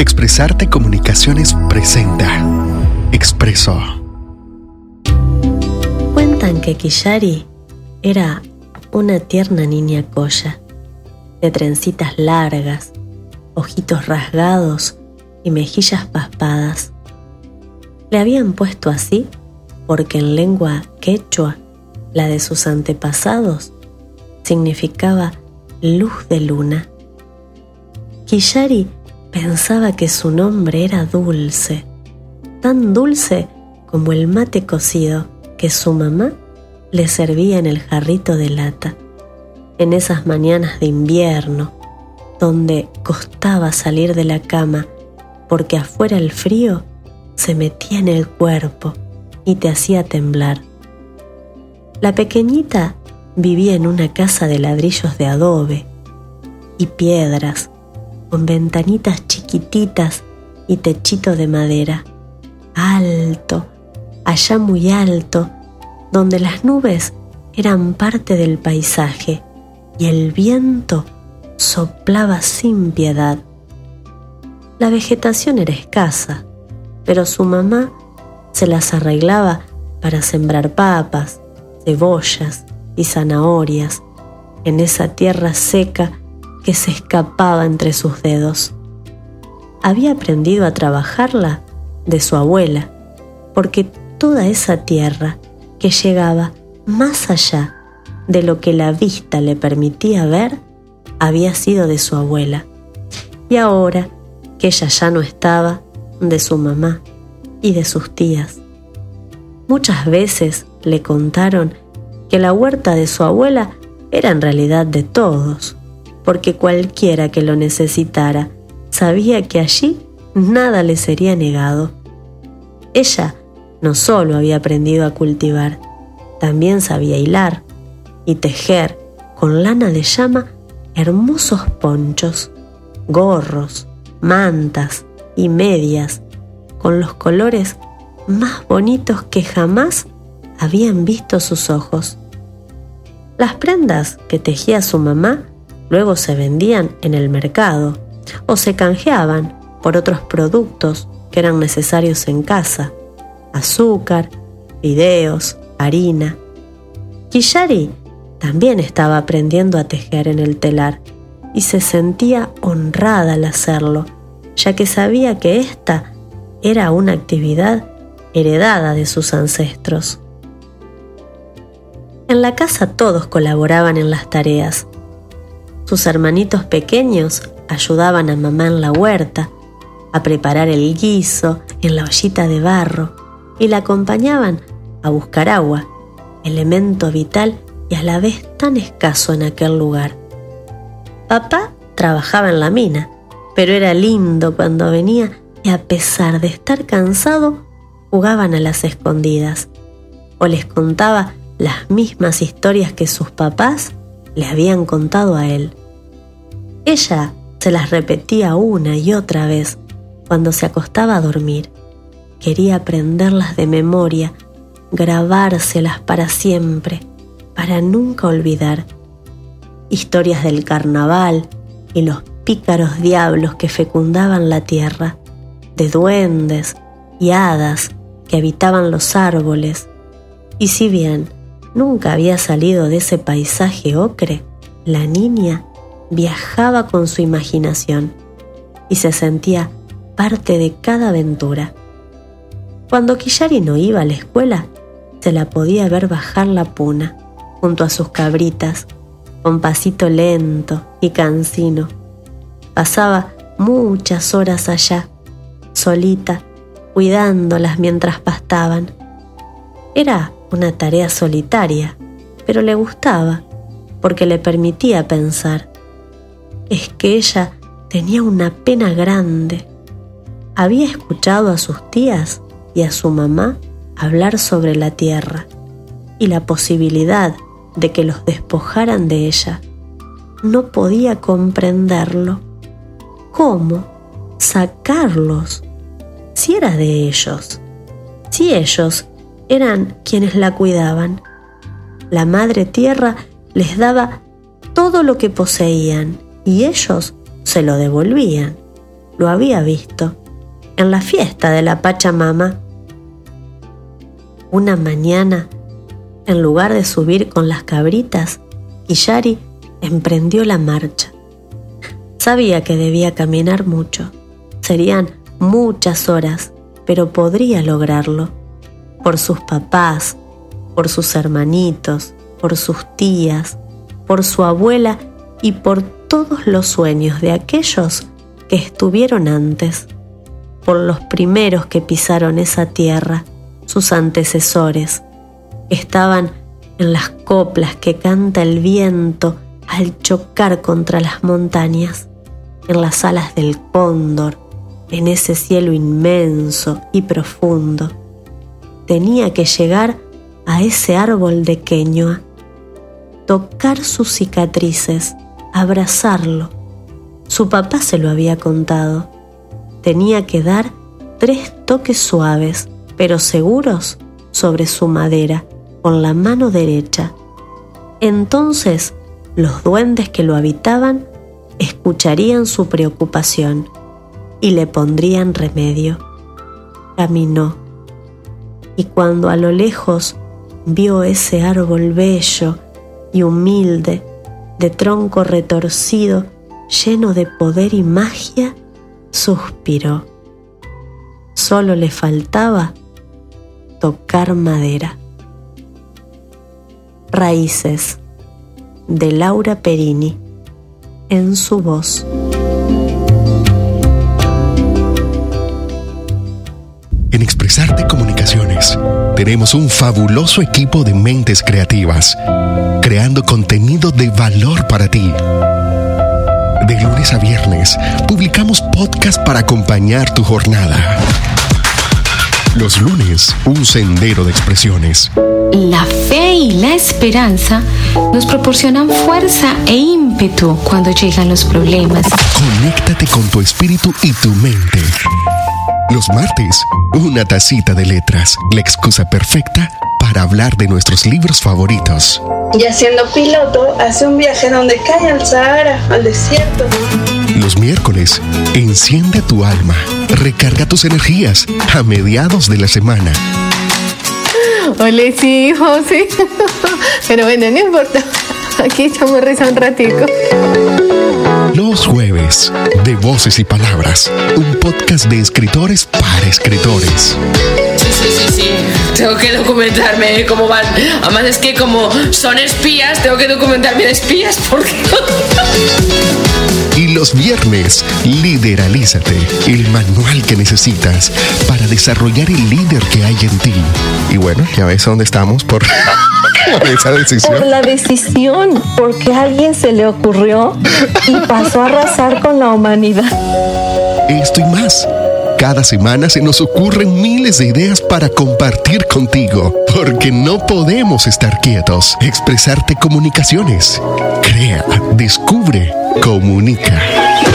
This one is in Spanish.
Expresarte Comunicaciones presenta Expreso. Cuentan que Killari era una tierna niña colla, de trencitas largas, ojitos rasgados y mejillas paspadas. Le habían puesto así porque en lengua quechua, la de sus antepasados, significaba luz de luna. Killari pensaba que su nombre era dulce, tan dulce como el mate cocido que su mamá le servía en el jarrito de lata, en esas mañanas de invierno, donde costaba salir de la cama porque afuera el frío se metía en el cuerpo y te hacía temblar. La pequeñita vivía en una casa de ladrillos de adobe y piedras con ventanitas chiquititas y techito de madera, alto, allá muy alto, donde las nubes eran parte del paisaje y el viento soplaba sin piedad. La vegetación era escasa, pero su mamá se las arreglaba para sembrar papas, cebollas y zanahorias en esa tierra seca que se escapaba entre sus dedos. Había aprendido a trabajarla de su abuela, porque toda esa tierra que llegaba más allá de lo que la vista le permitía ver, había sido de su abuela. Y ahora que ella ya no estaba, de su mamá y de sus tías. Muchas veces le contaron que la huerta de su abuela era en realidad de todos, porque cualquiera que lo necesitara sabía que allí nada le sería negado. Ella no solo había aprendido a cultivar, también sabía hilar y tejer con lana de llama hermosos ponchos, gorros, mantas y medias con los colores más bonitos que jamás habían visto sus ojos. Las prendas que tejía su mamá luego se vendían en el mercado o se canjeaban por otros productos que eran necesarios en casa, azúcar, fideos, harina. Killari también estaba aprendiendo a tejer en el telar y se sentía honrada al hacerlo, ya que sabía que esta era una actividad heredada de sus ancestros. En la casa todos colaboraban en las tareas, sus hermanitos pequeños ayudaban a mamá en la huerta, a preparar el guiso en la ollita de barro y la acompañaban a buscar agua, elemento vital y a la vez tan escaso en aquel lugar. Papá trabajaba en la mina, pero era lindo cuando venía y a pesar de estar cansado, jugaban a las escondidas o les contaba las mismas historias que sus papás le habían contado a él. Ella se las repetía una y otra vez cuando se acostaba a dormir. Quería aprenderlas de memoria, grabárselas para siempre, para nunca olvidar. Historias del carnaval y los pícaros diablos que fecundaban la tierra, de duendes y hadas que habitaban los árboles. Y si bien nunca había salido de ese paisaje ocre, la niña viajaba con su imaginación y se sentía parte de cada aventura. Cuando Killari no iba a la escuela, se la podía ver bajar la puna junto a sus cabritas, con pasito lento y cansino. Pasaba muchas horas allá, solita, cuidándolas mientras pastaban. Era una tarea solitaria, pero le gustaba, porque le permitía pensar es que ella tenía una pena grande. Había escuchado a sus tías y a su mamá hablar sobre la tierra y la posibilidad de que los despojaran de ella. No podía comprenderlo. ¿Cómo? Sacarlos. Si era de ellos. Si ellos eran quienes la cuidaban. La Madre Tierra les daba todo lo que poseían y ellos se lo devolvían. lo había visto en la fiesta de la Pachamama. Una mañana, en lugar de subir con las cabritas, Quillari emprendió la marcha. Sabía que debía caminar mucho. Serían muchas horas, pero podría lograrlo. Por sus papás, por sus hermanitos, por sus tías, por su abuela y por todos los sueños de aquellos que estuvieron antes, por los primeros que pisaron esa tierra, sus antecesores, estaban en las coplas que canta el viento al chocar contra las montañas, en las alas del cóndor, en ese cielo inmenso y profundo. Tenía que llegar a ese árbol de queñoa, tocar sus cicatrices, abrazarlo. Su papá se lo había contado. Tenía que dar tres toques suaves, pero seguros, sobre su madera, con la mano derecha. Entonces los duendes que lo habitaban escucharían su preocupación y le pondrían remedio. Caminó, y cuando a lo lejos vio ese árbol bello y humilde, de tronco retorcido, lleno de poder y magia, suspiró. Solo le faltaba tocar madera. Raíces de Laura Perini en su voz. En Expresarte Comunicaciones tenemos un fabuloso equipo de mentes creativas, creando contenido de valor para ti. De lunes a viernes publicamos podcast para acompañar tu jornada. Los lunes, un sendero de expresiones. La fe y la esperanza nos proporcionan fuerza e ímpetu cuando llegan los problemas. Conéctate con tu espíritu y tu mente. Los martes, una tacita de letras, la excusa perfecta para hablar de nuestros libros favoritos. Y siendo piloto, hace un viaje donde cae al Sahara, al desierto. Los miércoles, enciende tu alma, recarga tus energías a mediados de la semana. Hola, sí, José. Pero bueno, no importa. Aquí estamos risa un ratico. Los jueves, de Voces y Palabras, un podcast de escritores para escritores. Sí, sí, sí, sí. Tengo que documentarme cómo van. Además es que como son espías, tengo que documentarme de espías porque... Y los viernes, Lideralízate, el manual que necesitas para desarrollar el líder que hay en ti. Y bueno, ya ves dónde estamos por, por esa decisión. Por la decisión, porque a alguien se le ocurrió y pasó a arrasar con la humanidad. Esto y más. Cada semana se nos ocurren miles de ideas para compartir contigo, porque no podemos estar quietos. Expresarte comunicaciones. Crea, descubre, Comunica.